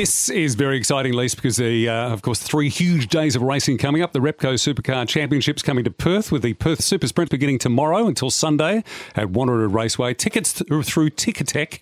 This is very exciting, Lise, because the, uh, of course, three huge days of racing coming up. The Repco Supercar Championships coming to Perth with the Perth Super Sprint beginning tomorrow until Sunday at Wanneroo Raceway. Tickets th- through Ticketek.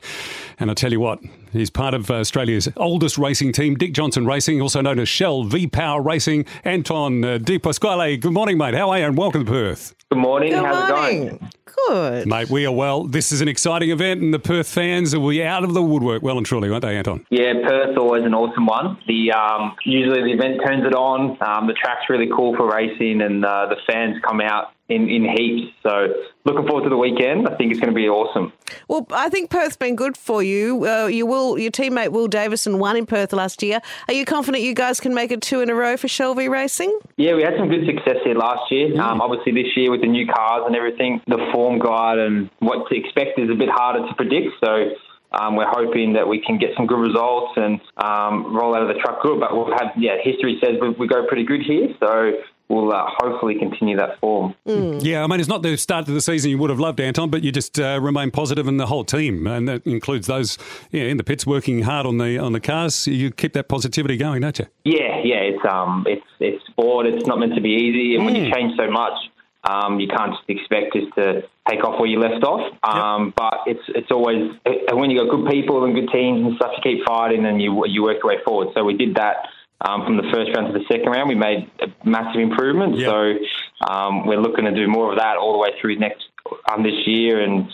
And I tell you what, he's part of Australia's oldest racing team, Dick Johnson Racing, also known as Shell V Power Racing. Anton uh, De Pasquale, good morning, mate. How are you? And welcome to Perth. Good morning. Good How's morning. it going? Good. Mate, we are well. This is an exciting event, and the Perth fans will be out of the woodwork well and truly, won't they, Anton? Yeah, Perth always an awesome one. The um, usually the event turns it on. Um, the track's really cool for racing, and uh, the fans come out in, in heaps. So looking forward to the weekend. I think it's going to be awesome. Well, I think Perth's been good for you. Uh, you will, your teammate Will Davison won in Perth last year. Are you confident you guys can make it two in a row for Shell V Racing? Yeah, we had some good success here last year. Um, obviously, this year with the new cars and everything, the form guide and what to expect is a bit harder to predict. So. Um, we're hoping that we can get some good results and um, roll out of the truck good. But we've had, yeah, history says we, we go pretty good here. So we'll uh, hopefully continue that form. Yeah, I mean, it's not the start of the season you would have loved, Anton, but you just uh, remain positive in the whole team, and that includes those yeah, in the pits working hard on the on the cars. You keep that positivity going, don't you? Yeah, yeah, it's um, it's it's sport. It's not meant to be easy, and when you change so much, um, you can't just expect just to take off where you left off. Um, But it's it's always when you got good people and good teams and stuff, you keep fighting and you you work your way forward. So we did that. Um, from the first round to the second round, we made a massive improvement. Yeah. So um, we're looking to do more of that all the way through next um, this year and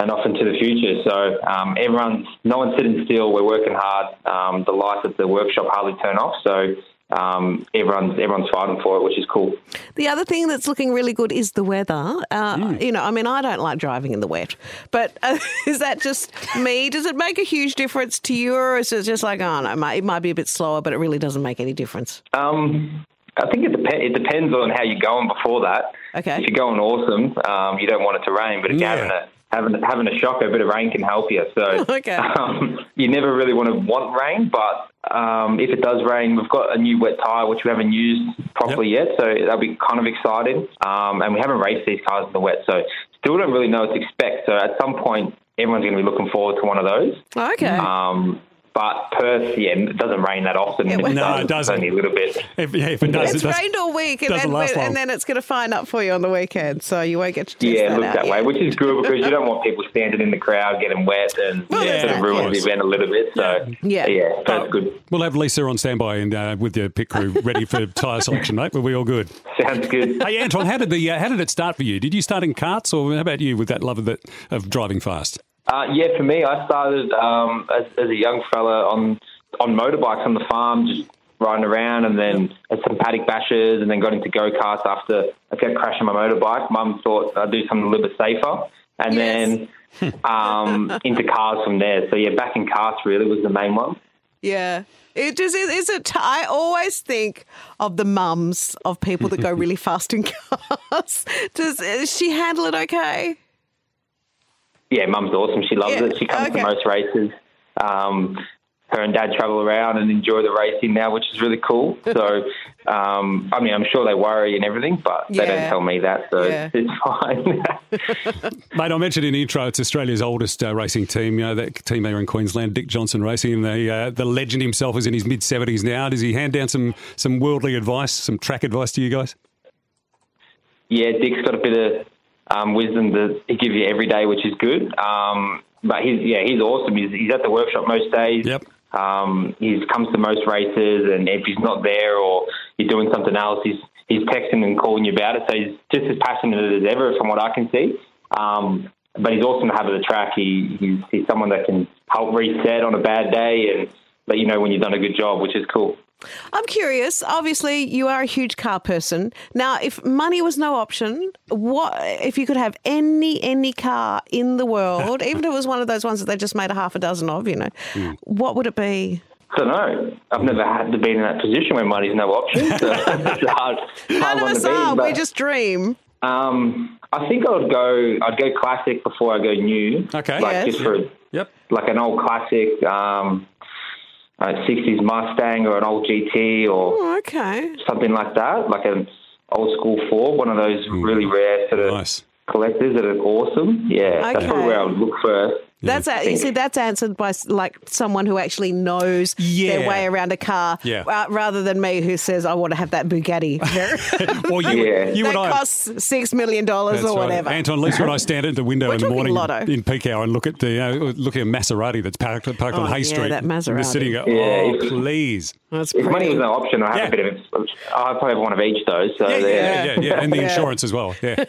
and off into the future. So um, everyone's no one's sitting still. We're working hard. Um, the lights at the workshop hardly turn off. So um, everyone's everyone's fighting for it, which is cool. The other thing that's looking really good is the weather. Uh, You know, I mean, I don't like driving in the wet, but uh, is that just me? Does it make a huge difference to you, or is it just like, oh no, it might, it might be a bit slower, but it really doesn't make any difference? Um, I think it, dep- it depends on how you're going before that. Okay. If you're going awesome, um, you don't want it to rain, but if Yeah. you're having a having having a shocker, a bit of rain can help you. So Okay. um, you never really want to want rain, but um, if it does rain, we've got a new wet tire which we haven't used properly yet, so that'll be kind of exciting. Um, and we haven't raced these cars in the wet, so still don't really know what to expect. So at some point, everyone's going to be looking forward to one of those. Okay. But Perth, yeah, it doesn't rain that often. Yeah, No, it doesn't. Only a little bit. If, yeah, if it does, it's it does. rained all week, and doesn't then, and then it's going to fine up for you on the weekend, so you won't get to test Yeah, that look out that way, yet. which is good because you don't want people standing in the crowd getting wet and Well, yeah, sort of right, ruins the event a little bit. So Yeah. yeah, that's good. We'll have Lisa on standby and uh, with your pit crew ready for tyre selection, mate. We'll be all good. Sounds good. Hey, Anton, how did the uh, how did it start for you? Did you start in karts, or how about you with that love of that of driving fast? Uh, yeah, for me, I started um, as, as a young fella on on motorbikes on the farm, just riding around, and then had some paddock bashes, and then got into go karts after I kept crashing my motorbike. Mum thought I'd do something a little bit safer, and Yes. then um, into cars from there. So yeah, back in karts really was the main one. Yeah. It just is, is it. I always think of the mums of people that go really fast in cars. Does, does she handle it okay? Yeah, mum's awesome. She loves Yeah, it. She comes okay. to most races. Um, her and dad travel around and enjoy the racing now, which is really cool. So, um, I mean, I'm sure they worry and everything, but they don't tell me that, so Yeah. it's fine. Mate, I mentioned in the intro, it's Australia's oldest uh, racing team. You know, that team there in Queensland, Dick Johnson Racing. And the, uh, the legend himself is in his mid 70s now. Does he hand down some, some worldly advice, some track advice to you guys? yeah, Dick's got a bit of um, wisdom that he gives you every day, which is good. Um, but he's yeah, he's awesome. He's, he's at the workshop most days. Yep. Um, he comes to most races, and if he's not there or you're doing something else, he's he's texting and calling you about it. So he's just as passionate as ever, from what I can see. Um, but he's awesome to have at the track. He, he's, he's someone that can help reset on a bad day and let you know when you've done a good job, which is cool. I'm curious. Obviously, you are a huge car person. Now, if money was no option, what if you could have any any car in the world, even if it was one of those ones that they just made a half a dozen of, you know, what would it be? I don't know. I've never had to be in that position where money's no option. So it's a hard, None hard of us to be. are. but, We just dream. um, I think I would go. I'd go classic before I go new. Okay. Like Yes. just for Yep. like an old classic, um, a '60s Mustang or an old GT or Oh, okay. something like that, like an old school Ford, one of those hmm. really rare sort of Nice. collectors that are awesome. Yeah, that's Okay. probably where I would look first. That's a, you see, that's answered by like someone who actually knows Yeah. their way around a car, Yeah. uh, rather than me who says I want to have that Bugatti. Or you, Yeah. you that and I. costs six million dollars That's or right. whatever. Anton, Lisa and I stand at the window We're in the morning lotto. in peak hour and look at the uh, look at a Maserati that's parked, parked Oh, on Hay yeah, Street. that And we're Maserati. sitting and go, Yeah. oh, please. That's If money was no option, I have Yeah. a bit of. I probably have one of each though. So Yeah, yeah, there. yeah, yeah, and the Yeah. insurance as well. Yeah.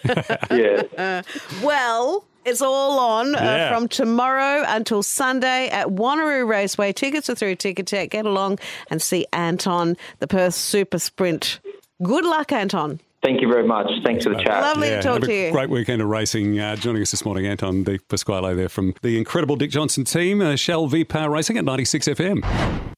yeah. Well, it's all on uh, from tomorrow until Sunday at Wanneroo Raceway. Tickets are through Ticketek. Get along and see Anton, the Perth Super Sprint. Good luck, Anton. Thank you very much. Thanks for the chat. Lovely Yeah, to talk to you. Great weekend of racing. Uh, joining us this morning, Anton De Pasquale there from the incredible Dick Johnson team, uh, Shell V Power Racing at 96 FM.